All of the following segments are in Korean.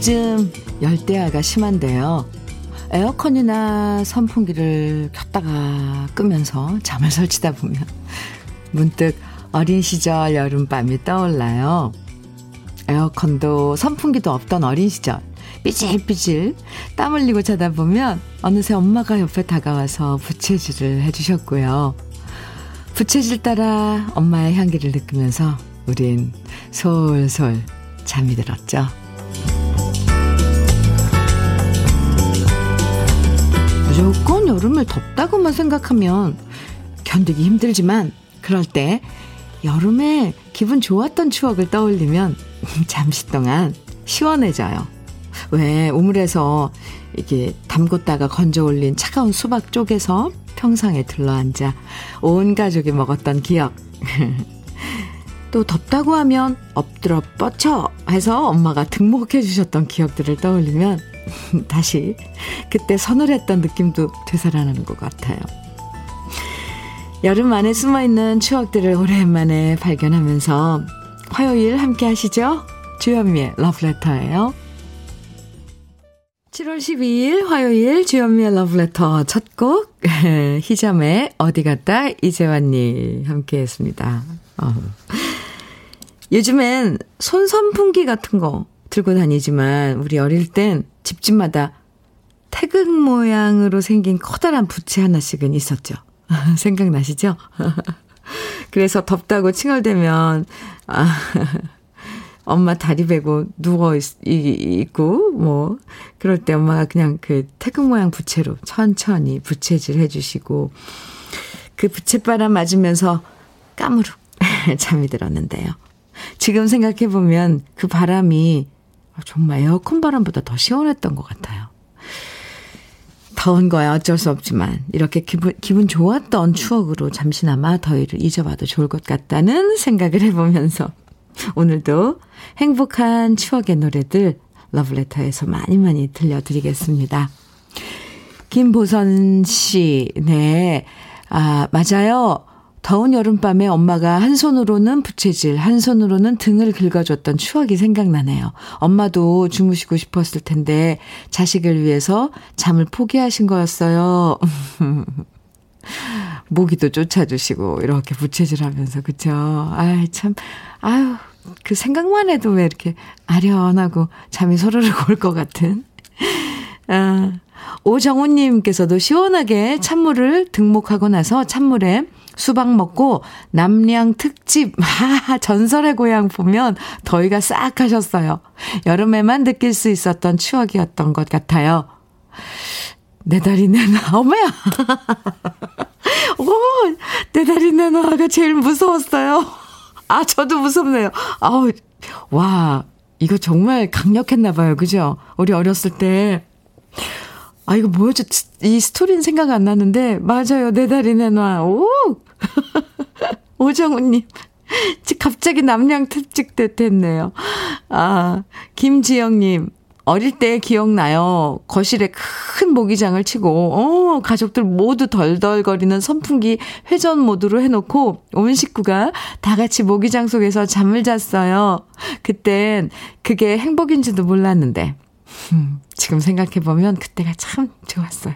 요즘 열대야가 심한데요. 에어컨이나 선풍기를 켰다가 끄면서 잠을 설치다 보면 문득 어린 시절 여름밤이 떠올라요. 에어컨도 선풍기도 없던 어린 시절. 삐질삐질 땀 흘리고 자다 보면 어느새 엄마가 옆에 다가와서 부채질을 해주셨고요. 부채질 따라 엄마의 향기를 느끼면서 우린 솔솔 잠이 들었죠. 무조건 여름을 덥다고만 생각하면 견디기 힘들지만 그럴 때 여름에 기분 좋았던 추억을 떠올리면 잠시 동안 시원해져요. 왜 우물에서 이게 담궜다가 건져 올린 차가운 수박 쪽에서 평상에 들러앉아 온 가족이 먹었던 기억. 또 덥다고 하면 엎드려 뻗쳐 해서 엄마가 등목해 주셨던 기억들을 떠올리면 다시 그때 서늘했던 느낌도 되살아나는 것 같아요. 여름 안에 숨어있는 추억들을 오랜만에 발견하면서 화요일 함께 하시죠? 주현미의 러브레터예요. 7월 12일 화요일 주현미의 러브레터 첫 곡 희점의 어디 갔다 왔니 함께 했습니다. 어. 요즘엔 손선풍기 같은 거 들고 다니지만 우리 어릴 땐 집집마다 태극 모양으로 생긴 커다란 부채 하나씩은 있었죠. 생각나시죠? 그래서 덥다고 칭얼대면 아, 엄마 다리 베고 누워 있, 있고 뭐 그럴 때 엄마가 그냥 그 태극 모양 부채로 천천히 부채질 해주시고 그 부채바람 맞으면서 까무룩 잠이 들었는데요. 지금 생각해 보면 그 바람이 정말 에어컨 바람보다 더 시원했던 것 같아요. 더운 거야 어쩔 수 없지만 이렇게 기분, 기분 좋았던 추억으로 잠시나마 더위를 잊어봐도 좋을 것 같다는 생각을 해보면서 오늘도 행복한 추억의 노래들 러브레터에서 많이 많이 들려드리겠습니다. 김보선 씨, 네. 아, 맞아요. 더운 여름밤에 엄마가 한 손으로는 부채질, 한 손으로는 등을 긁어줬던 추억이 생각나네요. 엄마도 주무시고 싶었을 텐데 자식을 위해서 잠을 포기하신 거였어요. 모기도 쫓아주시고 이렇게 부채질 하면서 그쵸? 아이 참 아유 그 생각만 해도 왜 이렇게 아련하고 잠이 소르륵 올 것 같은 아, 오정훈님께서도 시원하게 찬물을 등목하고 나서 찬물에 수박 먹고 남양 특집 하 전설의 고향 보면 더위가 싹 가셨어요. 여름에만 느낄 수 있었던 추억이었던 것 같아요. 내 다리 내놔 어머야. 오, 내 다리 내놔가 제일 무서웠어요. 아, 저도 무섭네요. 아우, 와, 이거 정말 강력했나 봐요. 그죠? 우리 어렸을 때. 아, 이거 뭐였죠? 이 스토리는 생각 안 나는데, 맞아요. 내 다리 내놔. 오! 오정우님. 갑자기 남양 특집 됐네요. 아, 김지영님. 어릴 때 기억나요. 거실에 큰 모기장을 치고, 어, 가족들 모두 덜덜거리는 선풍기 회전 모드로 해놓고 온 식구가 다 같이 모기장 속에서 잠을 잤어요. 그땐 그게 행복인지도 몰랐는데, 음, 지금 생각해보면 그때가 참 좋았어요.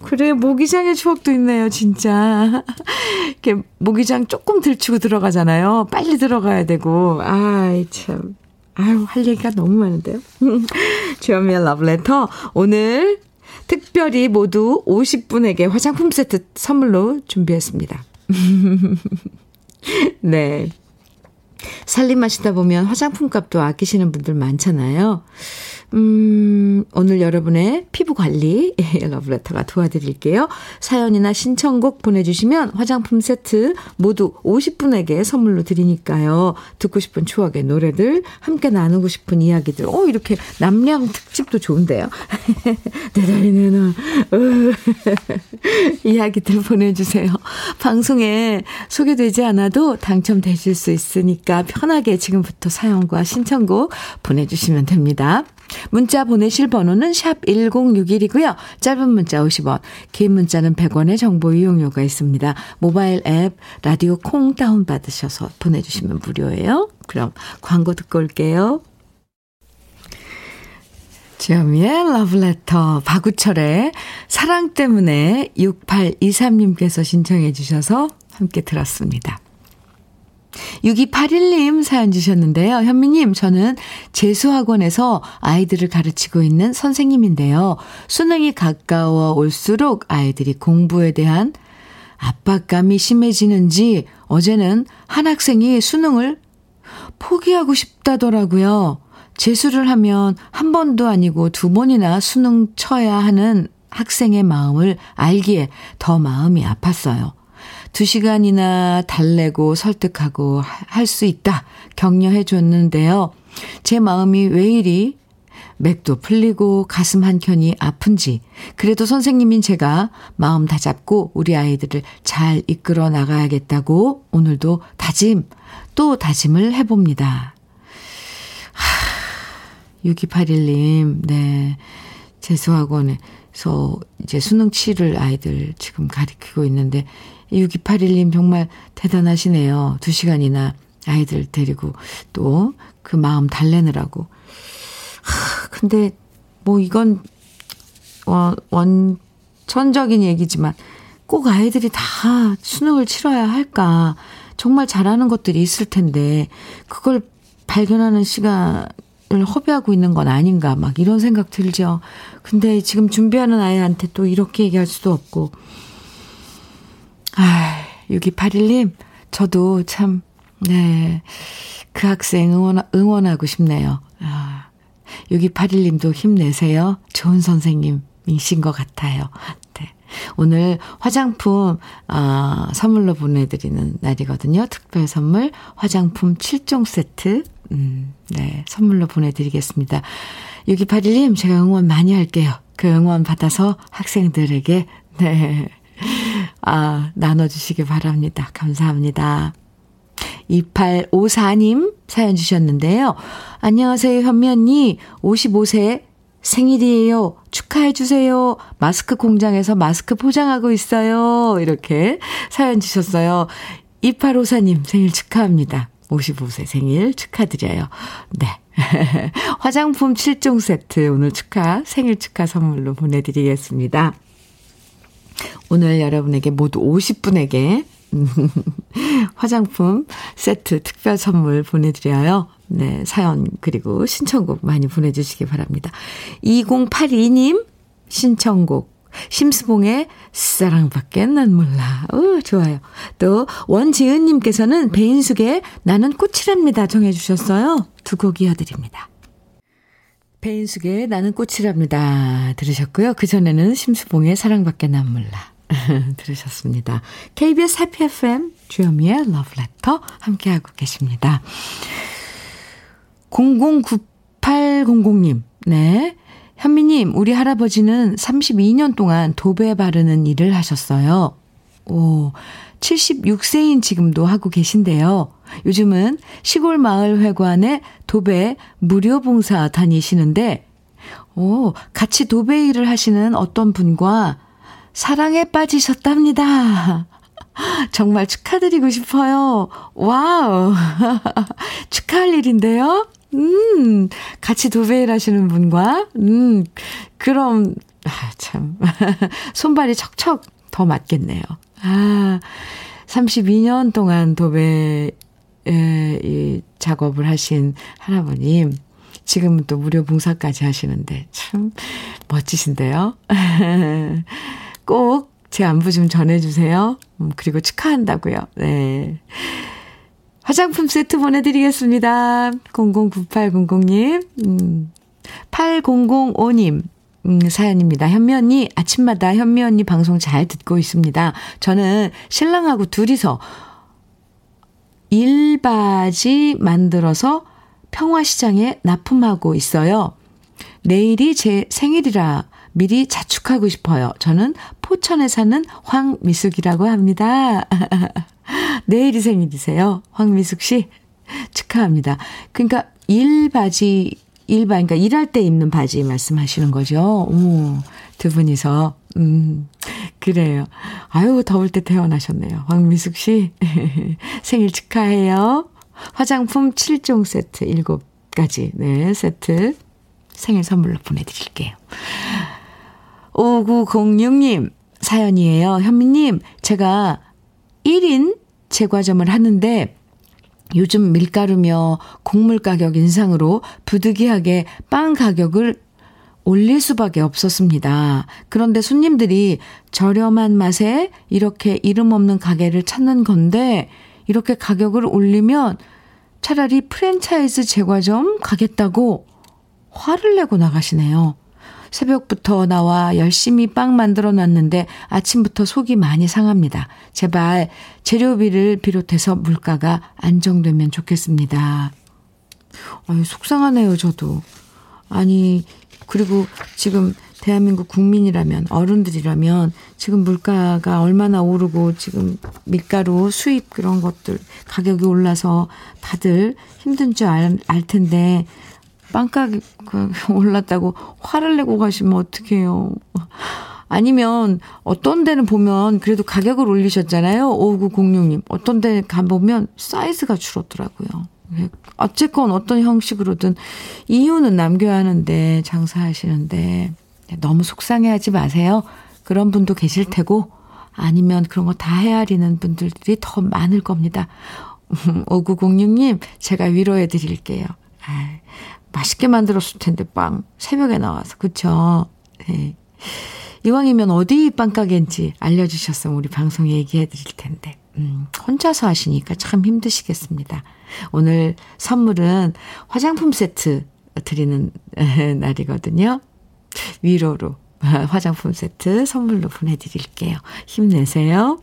하, 그래, 모기장의 추억도 있네요, 진짜. 이렇게 모기장 조금 들치고 들어가잖아요. 빨리 들어가야 되고. 아이, 참. 아유, 할 얘기가 너무 많은데요. 주현미의 러브레터. 오늘 특별히 모두 50분에게 화장품 세트 선물로 준비했습니다. 네. 살림하시다 보면 화장품 값도 아끼시는 분들 많잖아요. 음, 오늘 여러분의 피부 관리 러브레터가 도와드릴게요. 사연이나 신청곡 보내주시면 화장품 세트 모두 50분에게 선물로 드리니까요. 듣고 싶은 추억의 노래들, 함께 나누고 싶은 이야기들. 어, 이렇게 남량 특집도 좋은데요. 내 다리 내놔. 이야기들 보내주세요. 방송에 소개되지 않아도 당첨되실 수 있으니까 편하게 지금부터 사연과 신청곡 보내주시면 됩니다. 문자 보내실 번호는 샵 1061이고요. 짧은 문자 50원, 긴 문자는 100원의 정보 이용료가 있습니다. 모바일 앱 라디오 콩 다운 받으셔서 보내주시면 무료예요. 그럼 광고 듣고 올게요. 주현미의 러브레터 박우철의 사랑 때문에 6823님께서 신청해 주셔서 함께 들었습니다. 6281님 사연 주셨는데요. 현미님, 저는 재수학원에서 아이들을 가르치고 있는 선생님인데요. 수능이 가까워 올수록 아이들이 공부에 대한 압박감이 심해지는지 어제는 한 학생이 수능을 포기하고 싶다더라고요. 재수를 하면 한 번도 아니고 두 번이나 수능 쳐야 하는 학생의 마음을 알기에 더 마음이 아팠어요. 두 시간이나 달래고 설득하고 할 수 있다 격려해 줬는데요. 제 마음이 왜 이리 맥도 풀리고 가슴 한켠이 아픈지 그래도 선생님인 제가 마음 다 잡고 우리 아이들을 잘 이끌어 나가야겠다고 오늘도 다짐 또 다짐을 해봅니다. 6281님, 네. 재수학원에 서 이제 수능 치를 아이들 지금 가르치고 있는데, 6281님 정말 대단하시네요. 두 시간이나 아이들 데리고 또 그 마음 달래느라고. 하, 근데 뭐 이건 원, 원천적인 얘기지만 꼭 아이들이 다 수능을 치러야 할까. 정말 잘하는 것들이 있을 텐데, 그걸 발견하는 시간, 을 허비하고 있는 건 아닌가 막 이런 생각 들죠. 근데 지금 준비하는 아이한테 또 이렇게 얘기할 수도 없고. 아, 6281님, 저도 참, 네, 그 학생 응원, 응원하고 싶네요. 아, 6281님도 힘내세요. 좋은 선생님이신 것 같아요. 네. 오늘 화장품, 아, 선물로 보내드리는 날이거든요. 특별 선물, 화장품 7종 세트 음, 네, 선물로 보내드리겠습니다. 6281님, 제가 응원 많이 할게요. 그 응원 받아서 학생들에게, 네, 아, 나눠주시기 바랍니다. 감사합니다. 2854님 사연 주셨는데요. 안녕하세요, 현미 언니. 55세 생일이에요. 축하해주세요. 마스크 공장에서 마스크 포장하고 있어요. 이렇게 사연 주셨어요. 2854님 생일 축하합니다. 55세 생일 축하드려요. 네. 화장품 7종 세트 오늘 축하, 생일 축하 선물로 보내드리겠습니다. 오늘 여러분에게 모두 50분에게 화장품 세트 특별 선물 보내드려요. 네, 사연 그리고 신청곡 많이 보내주시기 바랍니다. 2082님 신청곡 심수봉의 사랑밖에 난 몰라. 오, 좋아요. 또 원지은님께서는 배인숙의 나는 꽃이랍니다 정해주셨어요. 두 곡 이어드립니다. 배인숙의 나는 꽃이랍니다 들으셨고요. 그전에는 심수봉의 사랑밖에 난 몰라 들으셨습니다. KBS 해피 FM 주현미의 러브레터 함께하고 계십니다. 009800님, 네. 현미님, 우리 할아버지는 32년 동안 도배 바르는 일을 하셨어요. 오, 76세인 지금도 하고 계신데요. 요즘은 시골 마을 회관에 도배 무료 봉사 다니시는데, 오, 같이 도배 일을 하시는 어떤 분과 사랑에 빠지셨답니다. 정말 축하드리고 싶어요. 와우. 축하할 일인데요? 음, 같이 도배일 하시는 분과, 음, 그럼, 아, 참. 손발이 척척 더 맞겠네요. 아, 32년 동안 도배, 에, 이 작업을 하신 할아버님. 지금은 또 무료 봉사까지 하시는데 참 멋지신데요. 꼭 제 안부 좀 전해주세요. 음, 그리고 축하한다고요. 네. 화장품 세트 보내드리겠습니다. 009800님, 음, 8005님, 음, 사연입니다. 현미 언니, 아침마다 현미 언니 방송 잘 듣고 있습니다. 저는 신랑하고 둘이서 일바지 만들어서 평화시장에 납품하고 있어요. 내일이 제 생일이라 미리 자축하고 싶어요. 저는 포천에 사는 황미숙이라고 합니다. 내일이 생일이세요. 황미숙 씨. 축하합니다. 그러니까 일바지, 일바, 그러니까 일할 때 입는 바지 말씀하시는 거죠. 오, 두 분이서. 음, 그래요. 아유, 더울 때 태어나셨네요. 황미숙 씨. 생일 축하해요. 화장품 7종 세트 7가지, 네, 세트 생일 선물로 보내드릴게요. 5906님 사연이에요. 현미님, 제가 1인 제과점을 하는데 요즘 밀가루며 곡물 가격 인상으로 부득이하게 빵 가격을 올릴 수밖에 없었습니다. 그런데 손님들이 저렴한 맛에 이렇게 이름 없는 가게를 찾는 건데 이렇게 가격을 올리면 차라리 프랜차이즈 제과점 가겠다고 화를 내고 나가시네요. 새벽부터 나와 열심히 빵 만들어 놨는데 아침부터 속이 많이 상합니다. 제발 재료비를 비롯해서 물가가 안정되면 좋겠습니다. 아유, 속상하네요, 저도. 아니, 그리고 지금 대한민국 국민이라면, 어른들이라면 지금 물가가 얼마나 오르고 지금 밀가루 수입 그런 것들 가격이 올라서 다들 힘든 줄 알, 알 텐데 빵가격 올랐다고 화를 내고 가시면 어떡해요. 아니면 어떤 데는 보면 그래도 가격을 올리셨잖아요. 5906님. 어떤 데 가보면 사이즈가 줄었더라고요. 어쨌건 어떤 형식으로든 이유는 남겨야 하는데 장사하시는데 너무 속상해하지 마세요. 그런 분도 계실 테고 아니면 그런 거 다 헤아리는 분들이 더 많을 겁니다. 5906님 제가 위로해 드릴게요. 맛있게 만들었을 텐데 빵 새벽에 나와서 그쵸? 네. 이왕이면 어디 빵가게인지 알려주셨으면 우리 방송에 얘기해 드릴 텐데 음, 혼자서 하시니까 참 힘드시겠습니다. 오늘 선물은 화장품 세트 드리는 날이거든요. 위로로 화장품 세트 선물로 보내드릴게요. 힘내세요.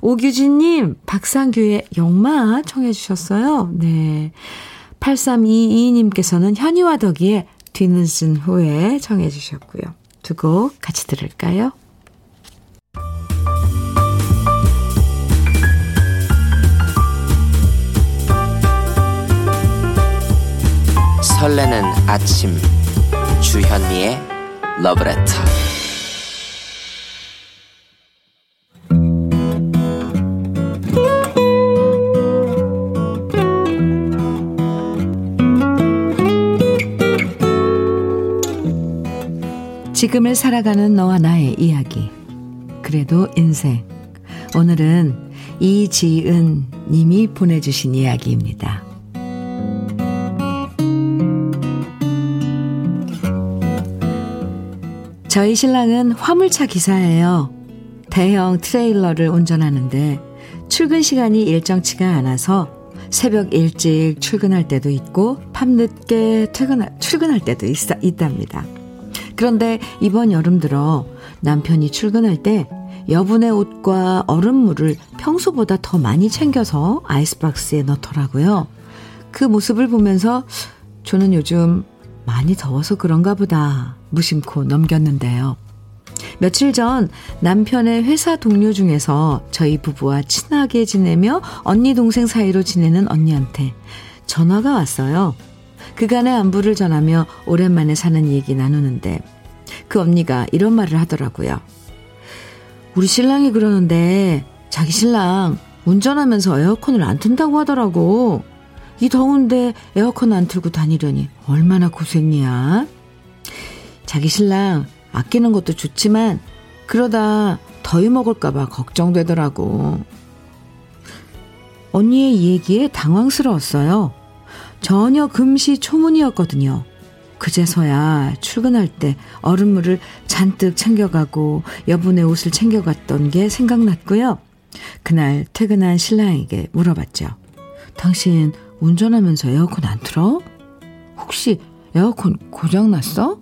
오규진님, 박상규의 영마 청해주셨어요. 네. 8322님께서는 현이와 덕이의 뒤늦은 후에 청해 주셨고요. 두 곡 같이 들을까요? 설레는 아침 주현미의 러브레터 지금을 살아가는 너와 나의 이야기. 그래도 인생. 오늘은 이지은 님이 보내주신 이야기입니다. 저희 신랑은 화물차 기사예요. 대형 트레일러를 운전하는데 출근 시간이 일정치가 않아서 새벽 일찍 출근할 때도 있고 밤늦게 퇴근할, 출근할 때도 있, 있답니다. 그런데 이번 여름 들어 남편이 출근할 때 여분의 옷과 얼음물을 평소보다 더 많이 챙겨서 아이스박스에 넣더라고요. 그 모습을 보면서 저는 요즘 많이 더워서 그런가 보다 무심코 넘겼는데요. 며칠 전 남편의 회사 동료 중에서 저희 부부와 친하게 지내며 언니 동생 사이로 지내는 언니한테 전화가 왔어요. 그간의 안부를 전하며 오랜만에 사는 얘기 나누는데 그 언니가 이런 말을 하더라고요. 우리 신랑이 그러는데 자기 신랑 운전하면서 에어컨을 안 튼다고 하더라고. 이 더운데 에어컨 안 틀고 다니려니 얼마나 고생이야. 자기 신랑 아끼는 것도 좋지만 그러다 더위 먹을까봐 걱정되더라고. 언니의 이 얘기에 당황스러웠어요. 전혀 금시 초문이었거든요. 그제서야 출근할 때 얼음물을 잔뜩 챙겨가고 여분의 옷을 챙겨갔던 게 생각났고요. 그날 퇴근한 신랑에게 물어봤죠. 당신 운전하면서 에어컨 안 틀어? 혹시 에어컨 고장났어?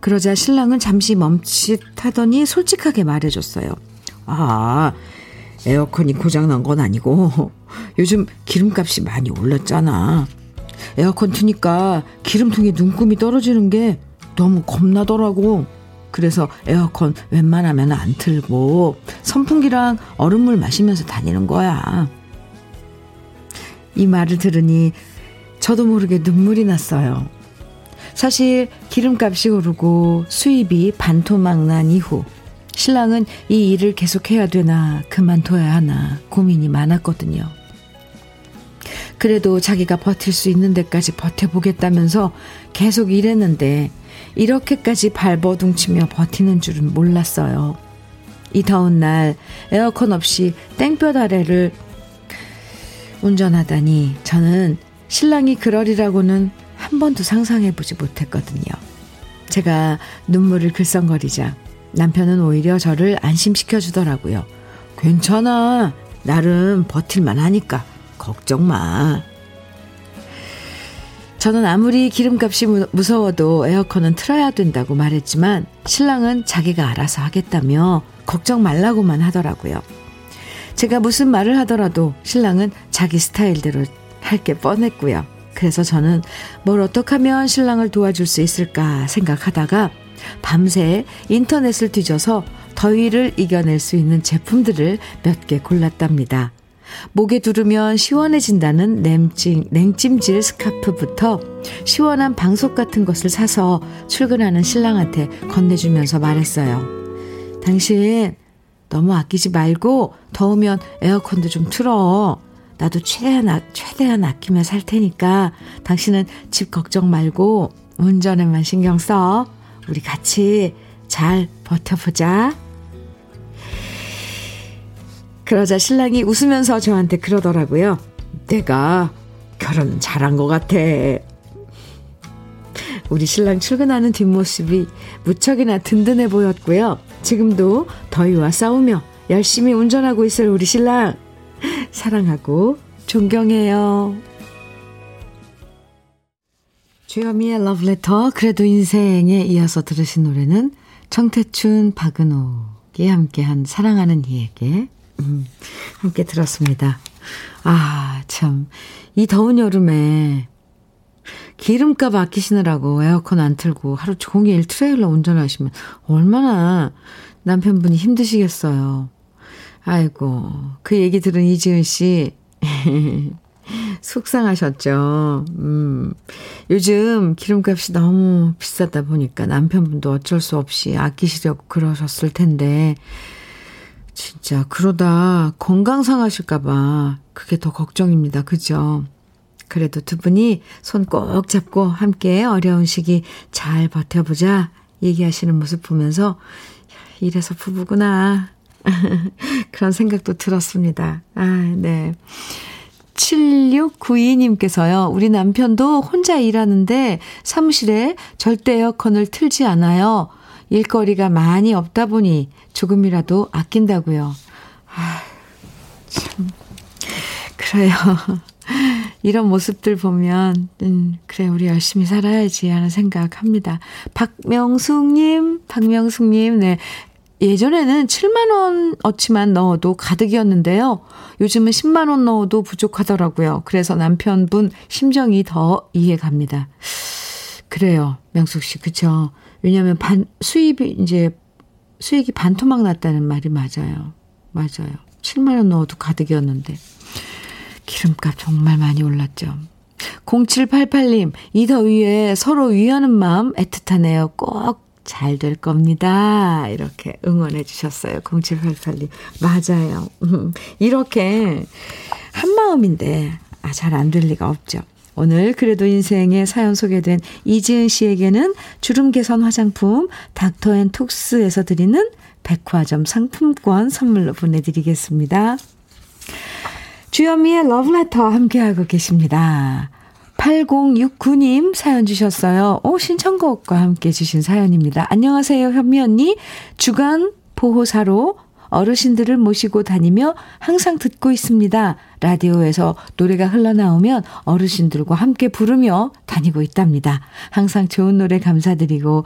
그러자 신랑은 잠시 멈칫하더니 솔직하게 말해줬어요. 아, 에어컨이 고장난 건 아니고 요즘 기름값이 많이 올랐잖아. 에어컨 트니까 기름통에 눈금이 떨어지는 게 너무 겁나더라고. 그래서 에어컨 웬만하면 안 틀고 선풍기랑 얼음물 마시면서 다니는 거야. 이 말을 들으니 저도 모르게 눈물이 났어요. 사실 기름값이 오르고 수입이 반토막 난 이후 신랑은 이 일을 계속해야 되나 그만둬야 하나 고민이 많았거든요. 그래도 자기가 버틸 수 있는 데까지 버텨보겠다면서 계속 일했는데 이렇게까지 발버둥치며 버티는 줄은 몰랐어요. 이 더운 날 에어컨 없이 땡볕 아래를 운전하다니 저는 신랑이 그러리라고는 한 번도 상상해보지 못했거든요. 제가 눈물을 글썽거리자 남편은 오히려 저를 안심시켜 주더라고요. 괜찮아. 나름 버틸만 하니까. 걱정 마. 저는 아무리 기름값이 무서워도 에어컨은 틀어야 된다고 말했지만 신랑은 자기가 알아서 하겠다며 걱정 말라고만 하더라고요. 제가 무슨 말을 하더라도 신랑은 자기 스타일대로 할 게 뻔했고요. 그래서 저는 뭘 어떻게 하면 신랑을 도와줄 수 있을까 생각하다가 밤새 인터넷을 뒤져서 더위를 이겨낼 수 있는 제품들을 몇 개 골랐답니다. 목에 두르면 시원해진다는 냉찜, 냉찜질 스카프부터 시원한 방석 같은 것을 사서 출근하는 신랑한테 건네주면서 말했어요. 당신 너무 아끼지 말고 더우면 에어컨도 좀 틀어. 나도 최대한, 최대한 아끼며 살 테니까 당신은 집 걱정 말고 운전에만 신경 써. 우리 같이 잘 버텨보자. 그러자 신랑이 웃으면서 저한테 그러더라고요. 내가 결혼 잘한 것 같아. 우리 신랑 출근하는 뒷모습이 무척이나 든든해 보였고요. 지금도 더위와 싸우며 열심히 운전하고 있을 우리 신랑. 사랑하고 존경해요. 주여미의 러브레터 그래도 인생에 이어서 들으신 노래는 정태춘 박은옥이 함께한 사랑하는 이에게 음, 함께 들었습니다. 아, 참. 이 더운 여름에 기름값 아끼시느라고 에어컨 안 틀고 하루 종일 트레일러 운전하시면 얼마나 남편분이 힘드시겠어요. 아이고, 그 얘기 들은 이지은 씨. 속상하셨죠. 음. 요즘 기름값이 너무 비싸다 보니까 남편분도 어쩔 수 없이 아끼시려고 그러셨을 텐데, 진짜 그러다 건강 상하실까봐 그게 더 걱정입니다. 그죠? 그래도 두 분이 손 꼭 잡고 함께 어려운 시기 잘 버텨보자 얘기하시는 모습 보면서 이래서 부부구나. 그런 생각도 들었습니다. 아, 네. 7692님께서요, 우리 남편도 혼자 일하는데 사무실에 절대 에어컨을 틀지 않아요. 일거리가 많이 없다 보니 조금이라도 아낀다고요. 아, 참. 그래요. 이런 모습들 보면, 음, 그래, 우리 열심히 살아야지 하는 생각합니다. 박명숙님, 박명숙님, 네. 예전에는 7만원 어치만 넣어도 가득이었는데요. 요즘은 10만원 넣어도 부족하더라고요. 그래서 남편분 심정이 더 이해갑니다. 그래요. 명숙 씨, 그쵸. 왜냐면 반, 수입이 이제 수익이 반토막 났다는 말이 맞아요. 맞아요. 7만원 넣어도 가득이었는데. 기름값 정말 많이 올랐죠. 0788님, 이 더위에 서로 위하는 마음 애틋하네요. 꼭 잘 될 겁니다. 이렇게 응원해 주셨어요. 0788님. 맞아요. 이렇게 한 마음인데, 아, 잘 안 될 리가 없죠. 오늘 그래도 인생에 사연 소개된 이지은 씨에게는 주름 개선 화장품 닥터앤톡스에서 드리는 백화점 상품권 선물로 보내드리겠습니다. 주현미의 러브레터 함께하고 계십니다. 8069님 사연 주셨어요. 오, 신청곡과 함께 주신 사연입니다. 안녕하세요, 현미 언니. 주간 보호사로 어르신들을 모시고 다니며 항상 듣고 있습니다. 라디오에서 노래가 흘러나오면 어르신들과 함께 부르며 다니고 있답니다. 항상 좋은 노래 감사드리고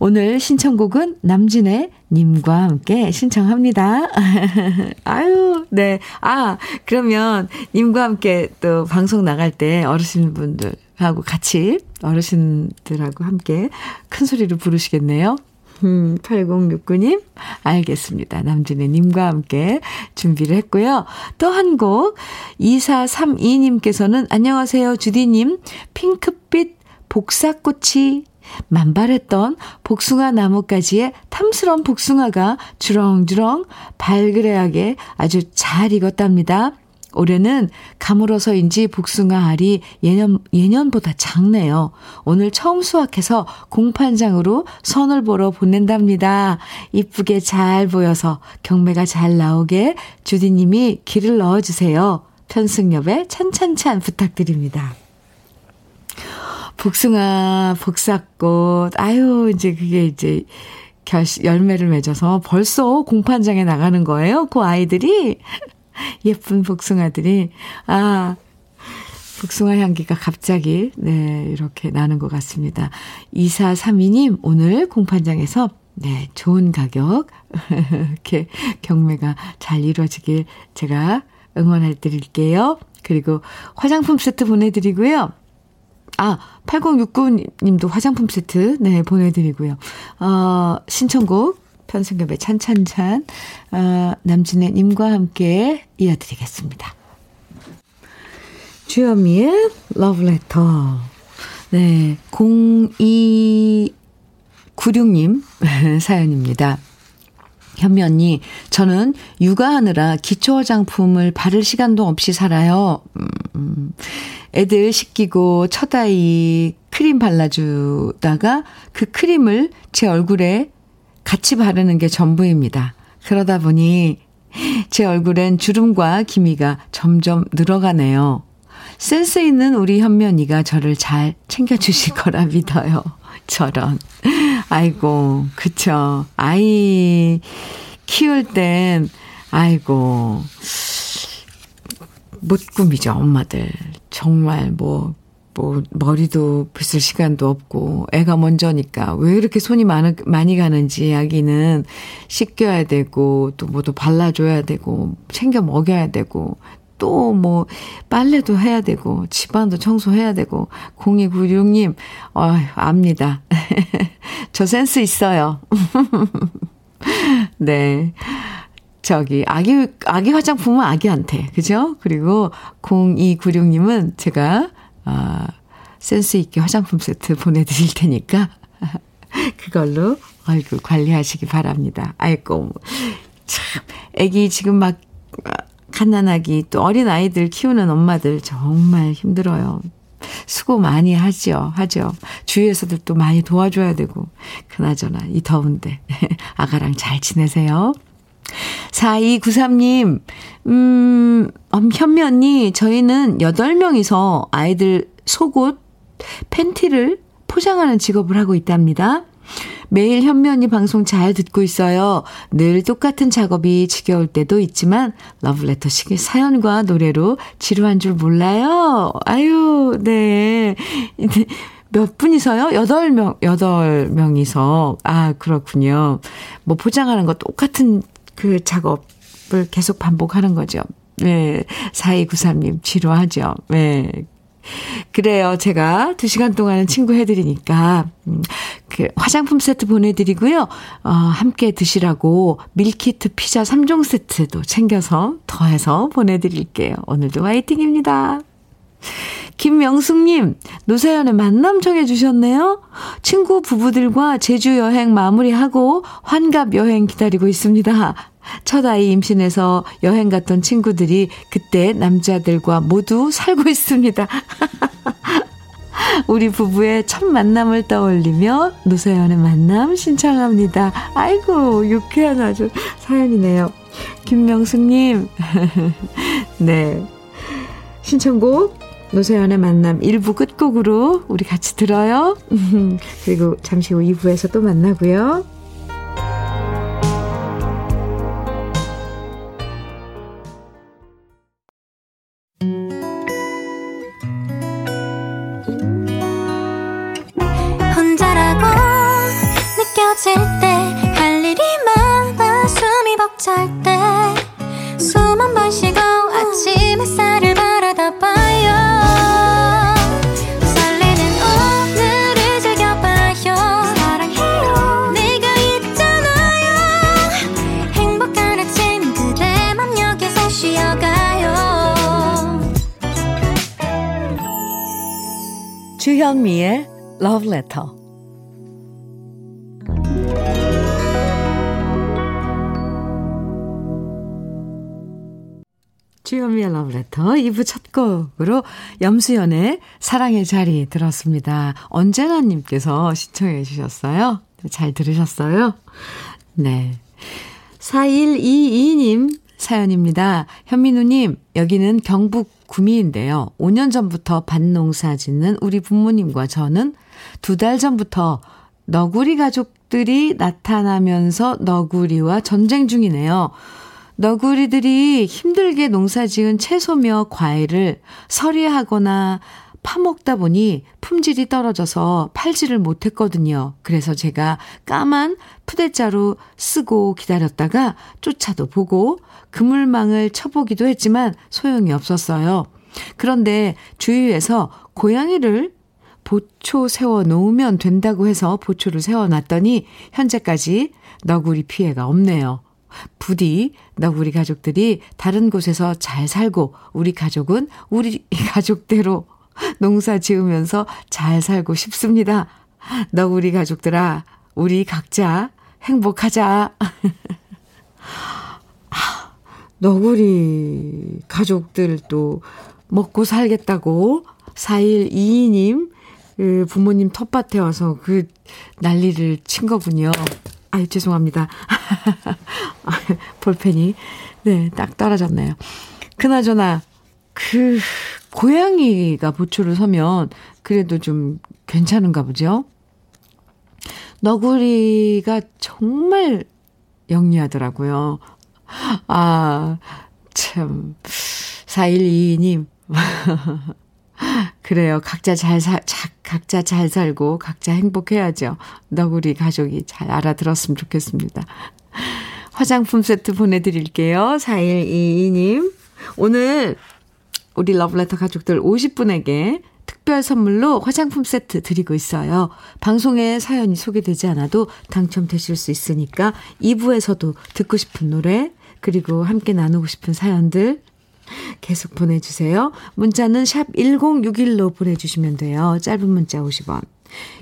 오늘 신청곡은 남진의 님과 함께 신청합니다. 아유, 네. 아, 그러면 님과 함께 또 방송 나갈 때 어르신분들 하고 같이 어르신들하고 함께 큰 소리로 부르시겠네요. 음, 8069님, 알겠습니다. 남진혜님과 함께 준비를 했고요. 또 한 곡, 2432님께서는 안녕하세요, 주디님. 핑크빛 복사꽃이 만발했던 복숭아 나뭇가지에 탐스런 복숭아가 주렁주렁 발그레하게 아주 잘 익었답니다. 올해는 가물어서인지 복숭아 알이 예년, 예년보다 작네요. 오늘 처음 수확해서 공판장으로 선을 보러 보낸답니다. 이쁘게 잘 보여서 경매가 잘 나오게 주디님이 길을 넣어주세요. 편승엽의 찬찬찬 부탁드립니다. 복숭아, 복사꽃, 아유, 이제 그게 이제 결, 열매를 맺어서 벌써 공판장에 나가는 거예요. 그 아이들이. 예쁜 복숭아들이. 아, 복숭아 향기가 갑자기, 네, 이렇게 나는 것 같습니다. 2432님, 오늘 공판장에서, 네, 좋은 가격, 이렇게 경매가 잘 이루어지길 제가 응원해 드릴게요. 그리고 화장품 세트 보내드리고요. 아, 8069님도 화장품 세트, 네, 보내드리고요. 어, 신청곡, 편승엽의 찬찬찬, 어, 남진의 님과 함께 이어드리겠습니다. 주현미의 러브레터. 네, 0296님 사연입니다. 현미 언니, 저는 육아하느라 기초 화장품을 바를 시간도 없이 살아요. 음, 애들 씻기고 첫 아이 크림 발라주다가 그 크림을 제 얼굴에 같이 바르는 게 전부입니다. 그러다 보니 제 얼굴엔 주름과 기미가 점점 늘어가네요. 센스 있는 우리 현면이가 저를 잘 챙겨주실 거라 믿어요. 저런. 아이고, 그쵸. 아이 키울 땐, 아이고, 못 꾸미죠, 엄마들. 정말 뭐, 뭐, 머리도 빗을 시간도 없고, 애가 먼저니까, 왜 이렇게 손이 많, 많이 가는지, 아기는 씻겨야 되고, 또 뭐도 발라줘야 되고, 챙겨 먹여야 되고, 또 뭐, 빨래도 해야 되고, 집안도 청소해야 되고, 0296님, 어, 압니다. 저 센스 있어요. 네. 저기, 아기, 아기 화장품은 아기한테, 그죠? 그리고 0296님은 제가, 아, 센스 있게 화장품 세트 보내드릴 테니까, 그걸로 얼굴 관리하시기 바랍니다. 아이고, 참, 아기 지금 막, 갓난아기, 또 어린 아이들 키우는 엄마들 정말 힘들어요. 수고 많이 하죠, 하죠. 주위에서도 또 많이 도와줘야 되고, 그나저나, 이 더운데, 아가랑 잘 지내세요. 4293님, 음, 현미 언니, 저희는 8명이서 아이들 속옷, 팬티를 포장하는 직업을 하고 있답니다. 매일 현미 언니 방송 잘 듣고 있어요. 늘 똑같은 작업이 지겨울 때도 있지만 러브레터 시기 사연과 노래로 지루한 줄 몰라요. 아유, 네. 몇 분이서요? 여덟 명, 여덟 명이서. 아, 그렇군요. 뭐 포장하는 거 똑같은 그 작업을 계속 반복하는 거죠. 네. 4293님, 지루하죠. 네. 그래요. 제가 2시간 동안은 친구 해드리니까, 음, 그 화장품 세트 보내드리고요. 어, 함께 드시라고 밀키트 피자 3종 세트도 챙겨서 더해서 보내드릴게요. 오늘도 화이팅입니다. 김명숙님, 노사연의 만남 정해주셨네요. 친구 부부들과 제주 여행 마무리하고 환갑 여행 기다리고 있습니다. 첫 아이 임신해서 여행 갔던 친구들이 그때 남자들과 모두 살고 있습니다. 우리 부부의 첫 만남을 떠올리며 노사연의 만남 신청합니다. 아이고, 유쾌한 아주 사연이네요. 김명숙님, 네. 신청곡 노세연의 만남 1부 끝곡으로 우리 같이 들어요. 그리고 잠시 후 2부에서 또 만나고요. 주현미의 Love Letter. 주현미의 러브레터 2부 첫 곡으로 염수연의 사랑의 자리 들었습니다. 언제나님께서 시청해 주셨어요. 잘 들으셨어요? 네. 4122님 사연입니다. 현민우님, 여기는 경북 구미인데요. 5년 전부터 밭농사 짓는 우리 부모님과 저는 두 달 전부터 너구리 가족들이 나타나면서 너구리와 전쟁 중이네요. 너구리들이 힘들게 농사 지은 채소며 과일을 서리하거나 파먹다 보니 품질이 떨어져서 팔지를 못했거든요. 그래서 제가 까만 푸대자루 쓰고 기다렸다가 쫓아도 보고 그물망을 쳐보기도 했지만 소용이 없었어요. 그런데 주위에서 고양이를 보초 세워 놓으면 된다고 해서 보초를 세워 놨더니 현재까지 너구리 피해가 없네요. 부디 너구리 가족들이 다른 곳에서 잘 살고 우리 가족은 우리 가족대로 농사 지으면서 잘 살고 싶습니다. 너구리 가족들아, 우리 각자 행복하자. 너구리 가족들도 먹고 살겠다고 4122님 그 부모님 텃밭에 와서 그 난리를 친 거군요. 아유, 죄송합니다. 볼펜이, 네, 딱 떨어졌네요. 그나저나, 그, 고양이가 보초를 서면 그래도 좀 괜찮은가 보죠? 너구리가 정말 영리하더라고요. 아, 참. 4122님. 그래요. 각자 잘 사, 각자 잘 살고 각자 행복해야죠. 너구리 가족이 잘 알아들었으면 좋겠습니다. 화장품 세트 보내드릴게요. 4122님. 오늘 우리 러브레터 가족들 50분에게 특별 선물로 화장품 세트 드리고 있어요. 방송에 사연이 소개되지 않아도 당첨되실 수 있으니까 2부에서도 듣고 싶은 노래, 그리고 함께 나누고 싶은 사연들 계속 보내주세요. 문자는 샵 1061로 보내주시면 돼요. 짧은 문자 50원.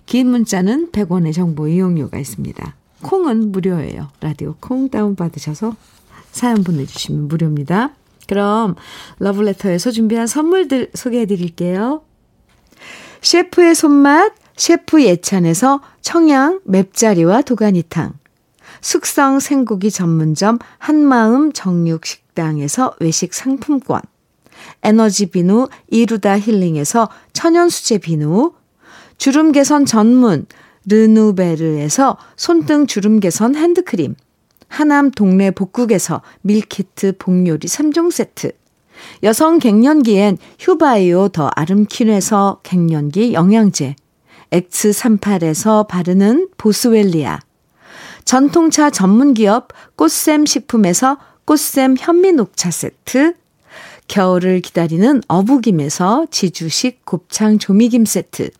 긴 문자는 100원의 정보 이용료가 있습니다. 콩은 무료예요. 라디오 콩 다운받으셔서 사연 보내주시면 무료입니다. 그럼 러블레터에서 준비한 선물들 소개해 드릴게요. 셰프의 손맛, 셰프 예찬에서 청양 맵자리와 도가니탕. 숙성 생고기 전문점 한마음 정육식당에서 외식 상품권. 에너지 비누 이루다 힐링에서 천연수제 비누. 주름 개선 전문 르누베르에서 손등 주름 개선 핸드크림. 하남 동네 복국에서 밀키트 복요리 3종 세트. 여성 갱년기엔 휴바이오 더 아름퀸에서 갱년기 영양제. X38에서 바르는 보스웰리아. 전통차 전문기업 꽃샘 식품에서 꽃샘 현미녹차 세트. 겨울을 기다리는 어부김에서 지주식 곱창 조미김 세트.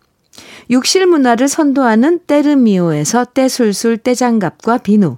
욕실 문화를 선도하는 때르미오에서 때술술 때장갑과 비누.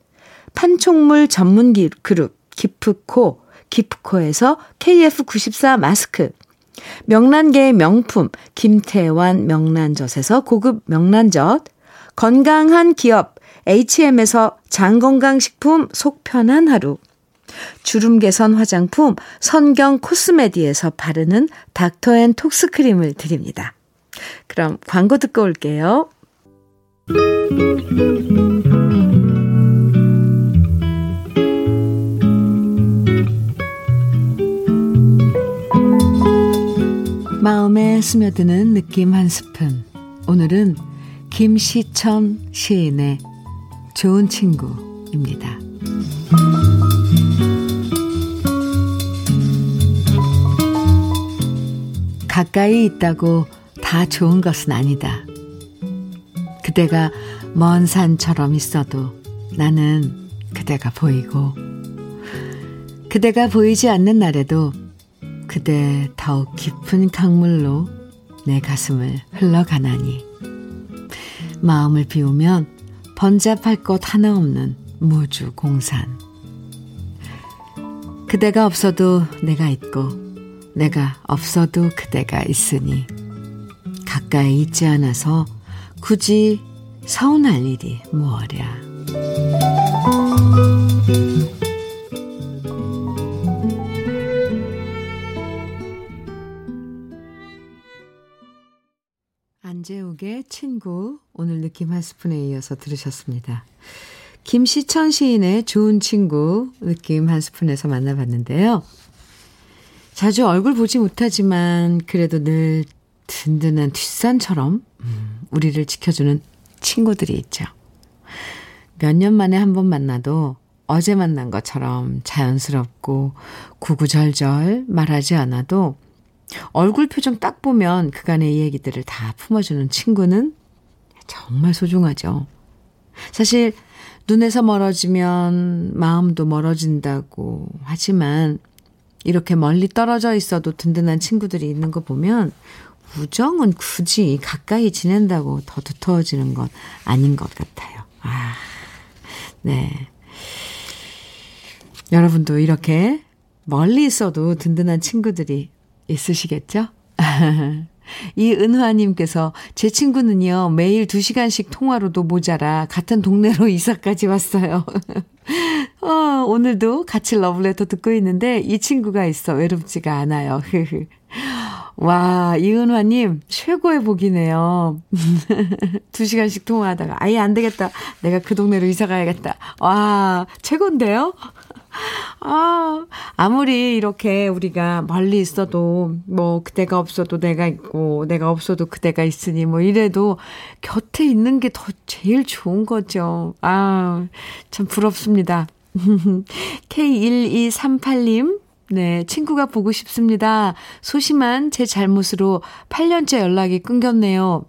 판촉물 전문 그룹 기프코, 기프코에서 KF94 마스크, 명란계의 명품 김태환 명란젓에서 고급 명란젓, 건강한 기업 HM에서 장건강식품 속편한 하루, 주름 개선 화장품 선경 코스메디에서 바르는 닥터앤톡스크림을 드립니다. 그럼 광고 듣고 올게요. 마음에 스며드는 느낌 한 스푼. 오늘은 김시천 시인의 좋은 친구입니다. 가까이 있다고 다 좋은 것은 아니다. 그대가 먼 산처럼 있어도 나는 그대가 보이고, 그대가 보이지 않는 날에도 그대 더욱 깊은 강물로 내 가슴을 흘러가나니 마음을 비우면 번잡할 것 하나 없는 무주 공산 그대가 없어도 내가 있고 내가 없어도 그대가 있으니 가까이 있지 않아서 굳이 서운할 일이 무엇랴. 안재욱의 친구 오늘 느낌 한 스푼에 이어서 들으셨습니다. 김시천 시인의 좋은 친구 느낌 한 스푼에서 만나봤는데요. 자주 얼굴 보지 못하지만 그래도 늘 든든한 뒷산처럼 음, 우리를 지켜주는 친구들이 있죠. 몇 년 만에 한 번 만나도 어제 만난 것처럼 자연스럽고 구구절절 말하지 않아도 얼굴 표정 딱 보면 그간의 얘기들을 다 품어주는 친구는 정말 소중하죠. 사실 눈에서 멀어지면 마음도 멀어진다고 하지만 이렇게 멀리 떨어져 있어도 든든한 친구들이 있는 거 보면 우정은 굳이 가까이 지낸다고 더 두터워지는 건 아닌 것 같아요. 아, 네. 여러분도 이렇게 멀리 있어도 든든한 친구들이 있으시겠죠? 이은화님께서 제 친구는요, 매일 2시간씩 통화로도 모자라 같은 동네로 이사까지 왔어요. 어, 오늘도 같이 러블레터 듣고 있는데 이 친구가 있어 외롭지가 않아요. 와, 이은화님, 최고의 복이네요. 2시간씩 통화하다가, 아예 안 되겠다. 내가 그 동네로 이사 가야겠다. 와, 최고인데요? 아, 아무리 이렇게 우리가 멀리 있어도, 뭐, 그대가 없어도 내가 있고, 내가 없어도 그대가 있으니, 뭐, 이래도 곁에 있는 게 더 제일 좋은 거죠. 아, 참 부럽습니다. K1238님, 네, 친구가 보고 싶습니다. 소심한 제 잘못으로 8년째 연락이 끊겼네요.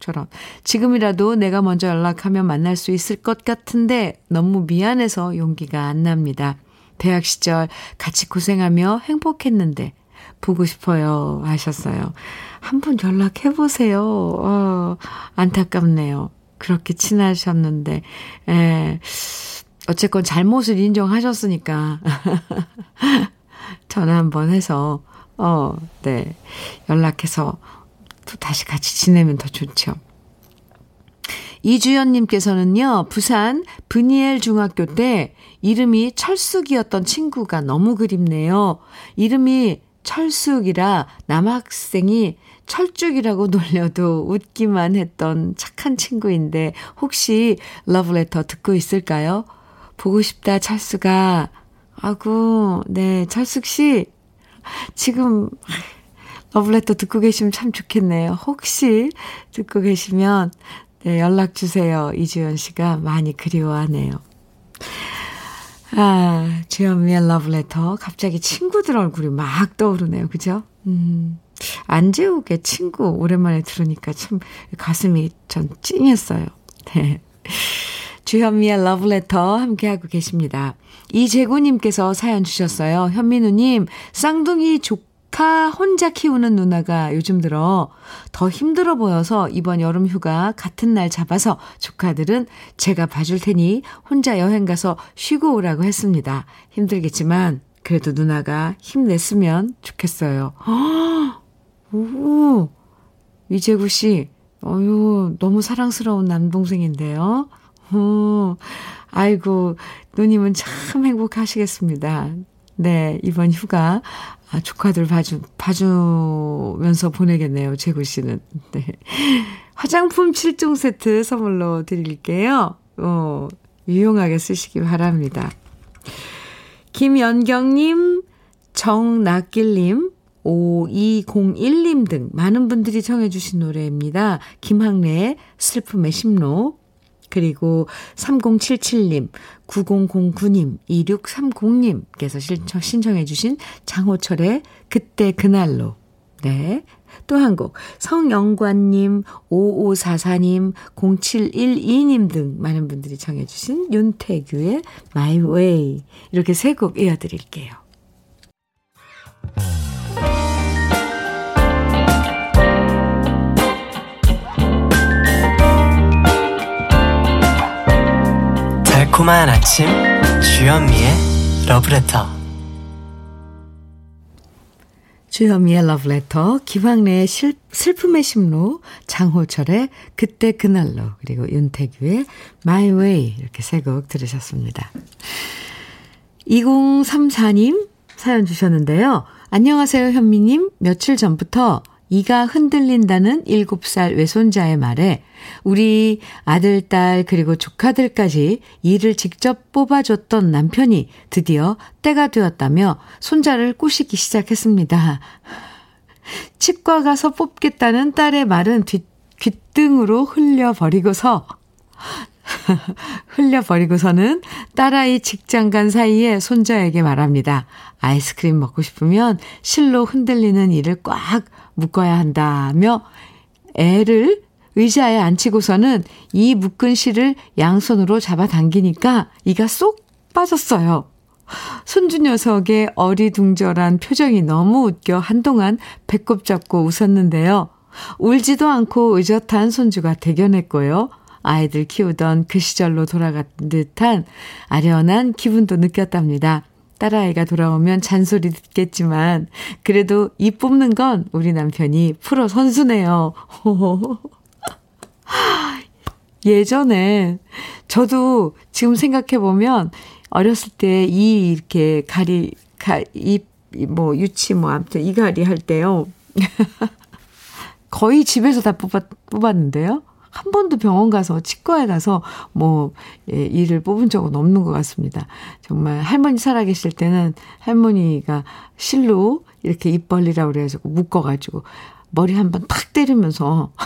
저런. 지금이라도 내가 먼저 연락하면 만날 수 있을 것 같은데 너무 미안해서 용기가 안 납니다. 대학 시절 같이 고생하며 행복했는데 보고 싶어요 하셨어요. 한번 연락해 보세요. 어, 안타깝네요. 그렇게 친하셨는데. 에. 어쨌건 잘못을 인정하셨으니까 전화 한번 해서 어, 네. 연락해서 또 다시 같이 지내면 더 좋죠. 이주연님께서는요, 부산 브니엘 중학교 때 이름이 철숙이었던 친구가 너무 그립네요. 이름이 철숙이라 남학생이 철쭉이라고 놀려도 웃기만 했던 착한 친구인데 혹시 러브레터 듣고 있을까요? 보고 싶다, 철수가. 아구, 네, 철숙 씨. 지금 러브레터 듣고 계시면 참 좋겠네요. 혹시 듣고 계시면 네, 연락 주세요. 이주연 씨가 많이 그리워하네요. 아, 주현미의 러브레터. 갑자기 친구들 얼굴이 막 떠오르네요. 그죠? 음, 안재욱의 친구 오랜만에 들으니까 참 가슴이 전 찡했어요. 네. 주현미의 러브레터 함께하고 계십니다. 이재구님께서 사연 주셨어요. 현민우님, 쌍둥이 조카 혼자 키우는 누나가 요즘 들어 더 힘들어 보여서 이번 여름 휴가 같은 날 잡아서 조카들은 제가 봐줄 테니 혼자 여행 가서 쉬고 오라고 했습니다. 힘들겠지만 그래도 누나가 힘냈으면 좋겠어요. 오, 이재구 씨, 어유 너무 사랑스러운 남동생인데요. 어, 아이고, 누님은 참 행복하시겠습니다. 네, 이번 휴가, 아, 조카들 봐주, 봐주면서 보내겠네요, 재구 씨는. 네. 화장품 7종 세트 선물로 드릴게요. 어, 유용하게 쓰시기 바랍니다. 김연경님, 정낙길님, 5201님 등 많은 분들이 청해주신 노래입니다. 김학래의 슬픔의 심로, 그리고 3077님, 9009님, 2630님께서 신청, 신청해 주신 장호철의 그때 그날로. 네. 또 한 곡, 성영관님, 5544님, 0712님 등 많은 분들이 청해 주신 윤태규의 My Way. 이렇게 세 곡 이어드릴게요. 달콤한 아침 주현미의 러브레터 주현미의 러브레터 김학래의 실, 슬픔의 심로 장호철의 그때 그날로 그리고 윤태규의 My Way 이렇게 세 곡 들으셨습니다. 2034님 사연 주셨는데요. 안녕하세요 현미님 며칠 전부터 이가 흔들린다는 7살 외손자의 말에 우리 아들, 딸, 그리고 조카들까지 이를 직접 뽑아줬던 남편이 드디어 때가 되었다며 손자를 꼬시기 시작했습니다. 치과 가서 뽑겠다는 딸의 말은 뒷, 귓등으로 흘려버리고서 흘려버리고서는 딸아이 직장 간 사이에 손자에게 말합니다. 아이스크림 먹고 싶으면 실로 흔들리는 이를 꽉 묶어야 한다며 애를 의자에 앉히고서는 이 묶은 실을 양손으로 잡아 당기니까 이가 쏙 빠졌어요. 손주 녀석의 어리둥절한 표정이 너무 웃겨 한동안 배꼽 잡고 웃었는데요. 울지도 않고 의젓한 손주가 대견했고요. 아이들 키우던 그 시절로 돌아간 듯한 아련한 기분도 느꼈답니다. 딸아이가 돌아오면 잔소리 듣겠지만, 그래도 이 뽑는 건 우리 남편이 프로 선수네요. 예전에 저도 지금 생각해 보면 어렸을 때 이 이렇게 가리, 가, 이, 뭐, 유치 뭐, 아무튼 이 가리 할 때요. 거의 집에서 다 뽑았, 뽑았는데요. 한 번도 병원 가서 치과에 가서 뭐 예, 이를 뽑은 적은 없는 것 같습니다. 정말 할머니 살아계실 때는 할머니가 실로 이렇게 입 벌리라고 그래가지고 묶어가지고 머리 한 번 탁 때리면서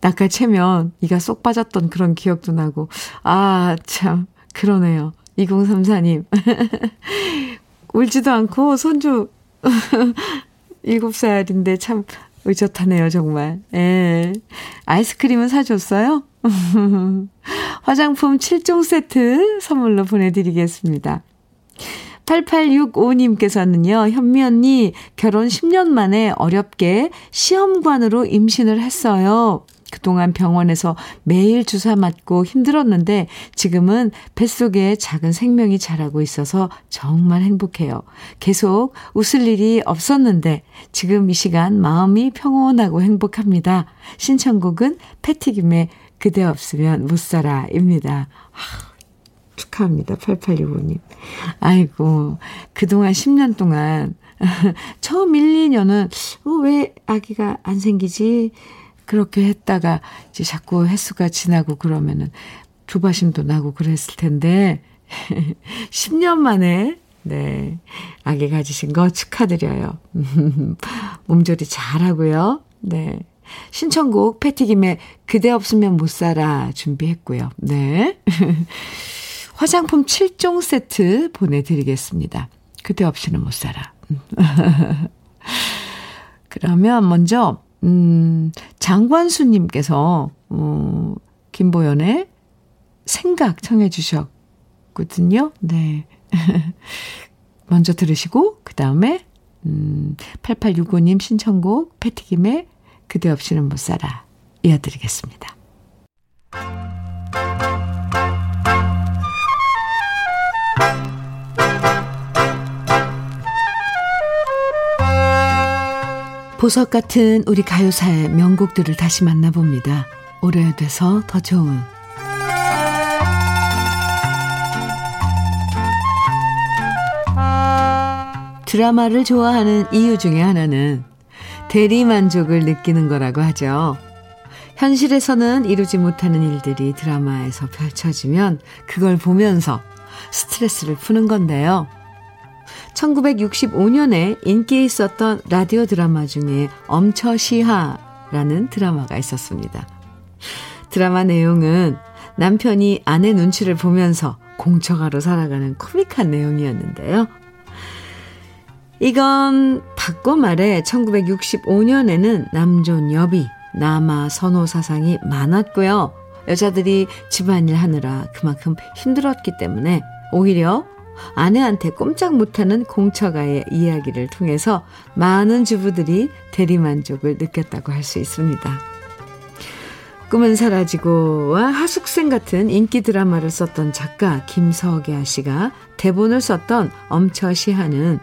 낚아채면 이가 쏙 빠졌던 그런 기억도 나고 아 참 그러네요. 2034님 울지도 않고 손주 7살인데 참 의젓하네요, 정말. 예. 아이스크림은 사줬어요? 화장품 7종 세트 선물로 보내드리겠습니다. 8865님께서는요, 현미 언니, 결혼 10년 만에 어렵게 시험관으로 임신을 했어요. 그동안 병원에서 매일 주사 맞고 힘들었는데 지금은 뱃속에 작은 생명이 자라고 있어서 정말 행복해요. 계속 웃을 일이 없었는데 지금 이 시간 마음이 평온하고 행복합니다. 신청곡은 패티김의 그대 없으면 못 살아입니다. 축하합니다. 8865님. 아이고, 그동안 10년 동안 처음 1, 2년은 어, 왜 아기가 안 생기지? 그렇게 했다가 이제 자꾸 횟수가 지나고 그러면은 조바심도 나고 그랬을 텐데 10년 만에 네 아기 가지신 거 축하드려요. 몸조리 잘하고요. 네 신청곡 패티김의 그대 없으면 못 살아 준비했고요. 네 화장품 7종 세트 보내드리겠습니다. 그대 없이는 못 살아. 그러면 먼저 음, 장관수님께서, 어, 김보연의 생각 청해 주셨거든요. 네. 먼저 들으시고, 그 다음에, 음, 8865님 신청곡, 패티김의 그대 없이는 못 살아. 이어드리겠습니다. 보석 같은 우리 가요사의 명곡들을 다시 만나봅니다. 오래돼서 더 좋은 드라마를 좋아하는 이유 중에 하나는 대리 만족을 느끼는 거라고 하죠. 현실에서는 이루지 못하는 일들이 드라마에서 펼쳐지면 그걸 보면서 스트레스를 푸는 건데요. 1965년에 인기 있었던 라디오 드라마 중에 엄처시하라는 드라마가 있었습니다. 드라마 내용은 남편이 아내 눈치를 보면서 공처가로 살아가는 코믹한 내용이었는데요. 이건 바꿔 말해 1965년에는 남존 여비, 남아 선호 사상이 많았고요. 여자들이 집안일 하느라 그만큼 힘들었기 때문에 오히려 아내한테 꼼짝 못하는 공처가의 이야기를 통해서 많은 주부들이 대리만족을 느꼈다고 할 수 있습니다. 꿈은 사라지고와 하숙생 같은 인기 드라마를 썼던 작가 김석야 씨가 대본을 썼던 엄처 시하는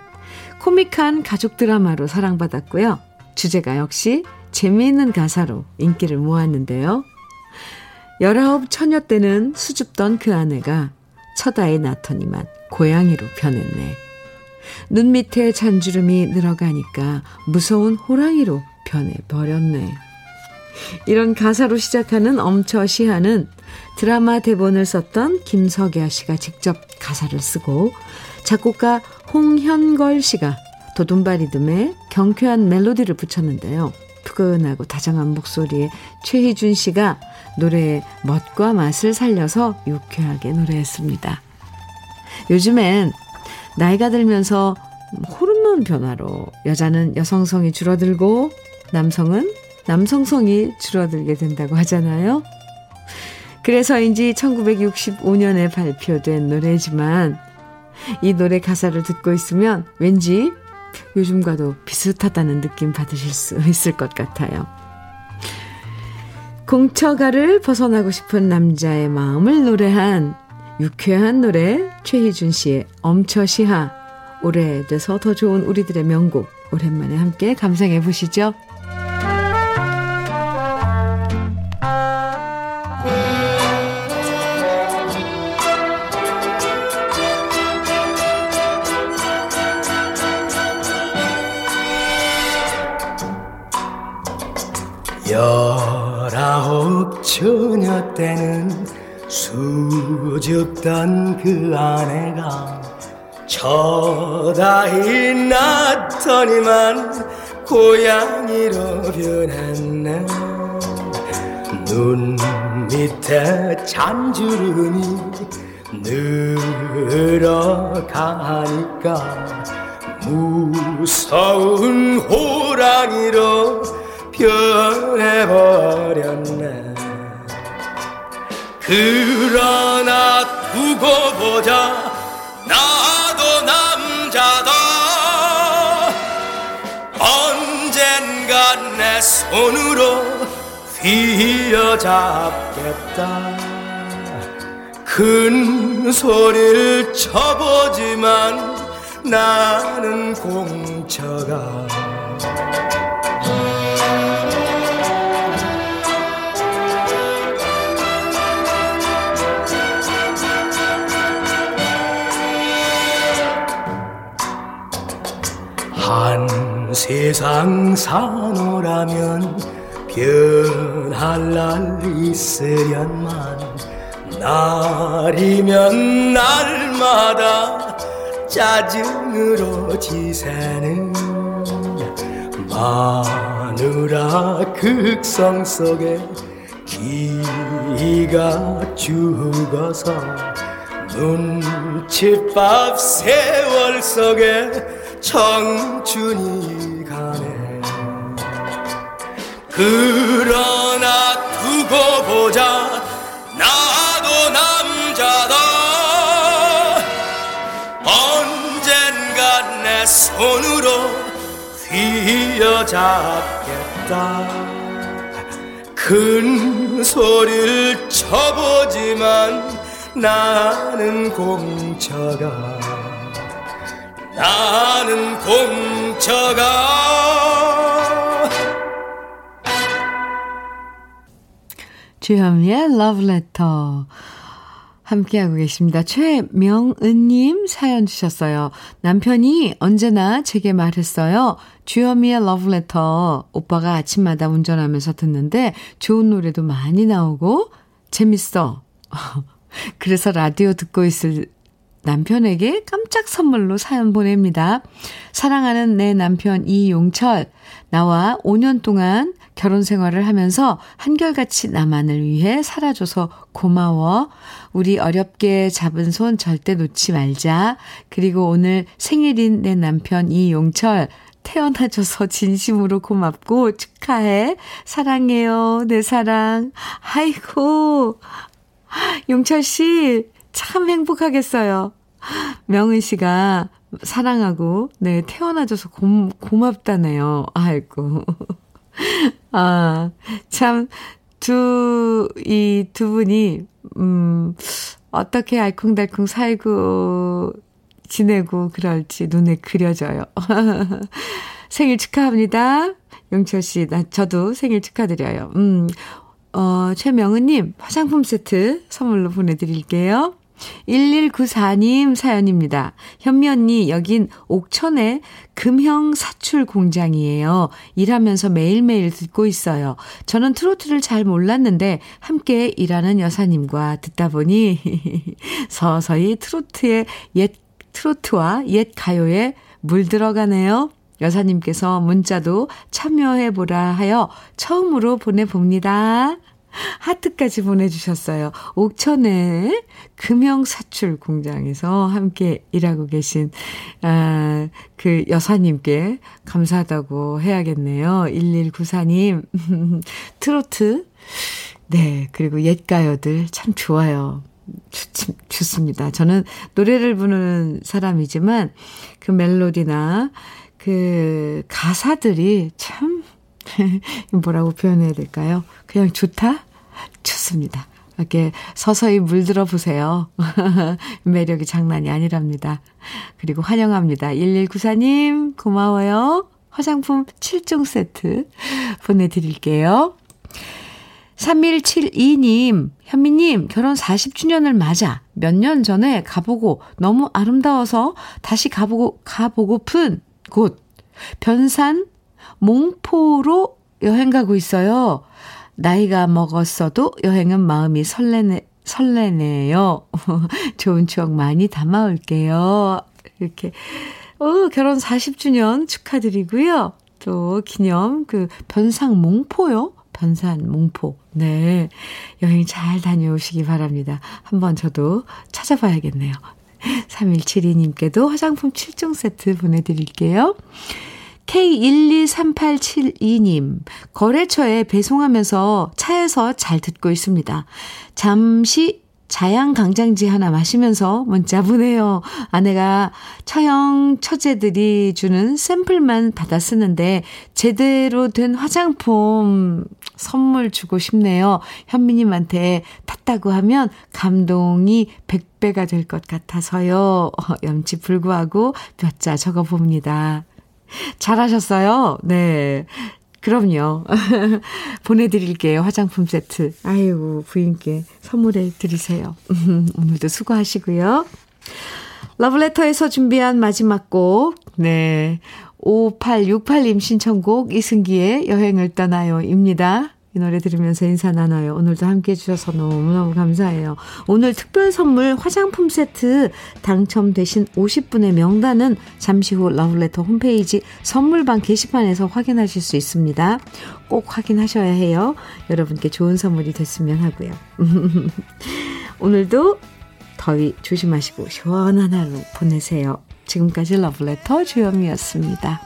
코믹한 가족 드라마로 사랑받았고요. 주제가 역시 재미있는 가사로 인기를 모았는데요. 19 처녀 때는 수줍던 그 아내가 첫 아이 낳더니만 고양이로 변했네. 눈 밑에 잔주름이 늘어가니까 무서운 호랑이로 변해버렸네. 이런 가사로 시작하는 엄처 시하는 드라마 대본을 썼던 김석야 씨가 직접 가사를 쓰고 작곡가 홍현걸 씨가 도둠바 리듬에 경쾌한 멜로디를 붙였는데요. 푸근하고 다정한 목소리에 최희준 씨가 노래의 멋과 맛을 살려서 유쾌하게 노래했습니다. 요즘엔 나이가 들면서 호르몬 변화로 여자는 여성성이 줄어들고 남성은 남성성이 줄어들게 된다고 하잖아요. 그래서인지 1965년에 발표된 노래지만 이 노래 가사를 듣고 있으면 왠지 요즘과도 비슷하다는 느낌 받으실 수 있을 것 같아요. 공처가를 벗어나고 싶은 남자의 마음을 노래한 유쾌한 노래 최희준 씨의 엄처시하 오래돼서 더 좋은 우리들의 명곡 오랜만에 함께 감상해 보시죠. 열아홉 처녀 때는 수줍던 그 아내가 첫아이 낳더니만 고양이로 변했네. 눈 밑에 잔주름이 늘어가니까 무서운 호랑이로 변해버렸네 그러나 두고 보자. 나도 남자다. 언젠간 내 손으로 휘어잡겠다. 큰 소리를 쳐보지만 나는 공처가 한 세상 사노라면 변할 날 있으련만. 날이면 날마다 짜증으로 지새는 마누라 극성 속에 기가 죽어서 눈칫밥 세월 속에 청춘이 가네. 그러나 두고 보자. 나도 남자다. 언젠간 내 손으로 휘어잡겠다. 큰 소리를 쳐보지만 나는 공처가 나는 공처가 주현미의 러브레터 함께하고 계십니다. 최명은님 사연 주셨어요. 남편이 언제나 제게 말했어요. 주현미의 러브레터 오빠가 아침마다 운전하면서 듣는데 좋은 노래도 많이 나오고 재밌어. 그래서 라디오 듣고 있을 남편에게 깜짝 선물로 사연 보냅니다. 사랑하는 내 남편 이용철, 나와 5년 동안 결혼 생활을 하면서 한결같이 나만을 위해 살아줘서 고마워. 우리 어렵게 잡은 손 절대 놓지 말자. 그리고 오늘 생일인 내 남편 이용철, 태어나줘서 진심으로 고맙고 축하해. 사랑해요. 내 사랑. 아이고. 용철 씨, 참 행복하겠어요. 명은 씨가 사랑하고, 네, 태어나줘서 고, 고맙다네요. 아이고. 아, 참, 두, 이 두 분이, 음, 어떻게 알콩달콩 살고 지내고 그럴지 눈에 그려져요. 생일 축하합니다. 용철 씨, 나, 저도 생일 축하드려요. 음, 어, 최명은님, 화장품 세트 선물로 보내드릴게요. 1194님 사연입니다. 현미 언니, 여긴 옥천의 금형 사출 공장이에요. 일하면서 매일매일 듣고 있어요. 저는 트로트를 잘 몰랐는데 함께 일하는 여사님과 듣다 보니 서서히 트로트의 옛 트로트와 옛 가요에 물들어가네요. 여사님께서 문자도 참여해보라 하여 처음으로 보내봅니다. 하트까지 보내주셨어요. 옥천의 금형사출 공장에서 함께 일하고 계신, 아, 그 여사님께 감사하다고 해야겠네요. 1194님. 트로트. 네. 그리고 옛가요들 참 좋아요. 좋, 좋습니다. 저는 노래를 부르는 사람이지만 그 멜로디나 그 가사들이 참 뭐라고 표현해야 될까요? 그냥 좋다? 좋습니다. 이렇게 서서히 물들어 보세요. 매력이 장난이 아니랍니다. 그리고 환영합니다. 1194님, 고마워요. 화장품 7종 세트 보내드릴게요. 3172님, 현미님, 결혼 40주년을 맞아 몇 년 전에 가보고 너무 아름다워서 다시 가보고, 가보고픈 곳, 변산 몽포로 여행 가고 있어요. 나이가 먹었어도 여행은 마음이 설레네, 설레네요. 좋은 추억 많이 담아올게요. 이렇게, 어, 결혼 40주년 축하드리고요. 또 기념 그 변상 몽포요. 변산 몽포. 네. 여행 잘 다녀오시기 바랍니다. 한번 저도 찾아봐야겠네요. 3172님께도 화장품 7종 세트 보내드릴게요. K123872님, 거래처에 배송하면서 차에서 잘 듣고 있습니다. 잠시 자양강장지 하나 마시면서 문자 보내요. 아내가 처형 처제들이 주는 샘플만 받아 쓰는데 제대로 된 화장품 선물 주고 싶네요. 현미님한테 탔다고 하면 감동이 100배가 될 것 같아서요. 염치 불구하고 몇 자 적어 봅니다. 잘하셨어요. 네. 그럼요. 보내드릴게요. 화장품 세트. 아이고, 부인께 선물해 드리세요. 오늘도 수고하시고요. 러브레터에서 준비한 마지막 곡. 네. 5868님 신청곡 이승기의 여행을 떠나요. 입니다. 이 노래 들으면서 인사 나눠요. 오늘도 함께 해주셔서 너무너무 감사해요. 오늘 특별 선물 화장품 세트 당첨되신 50분의 명단은 잠시 후 러블레터 홈페이지 선물방 게시판에서 확인하실 수 있습니다. 꼭 확인하셔야 해요. 여러분께 좋은 선물이 됐으면 하고요. 오늘도 더위 조심하시고 시원한 하루 보내세요. 지금까지 러브레터 주현미였습니다.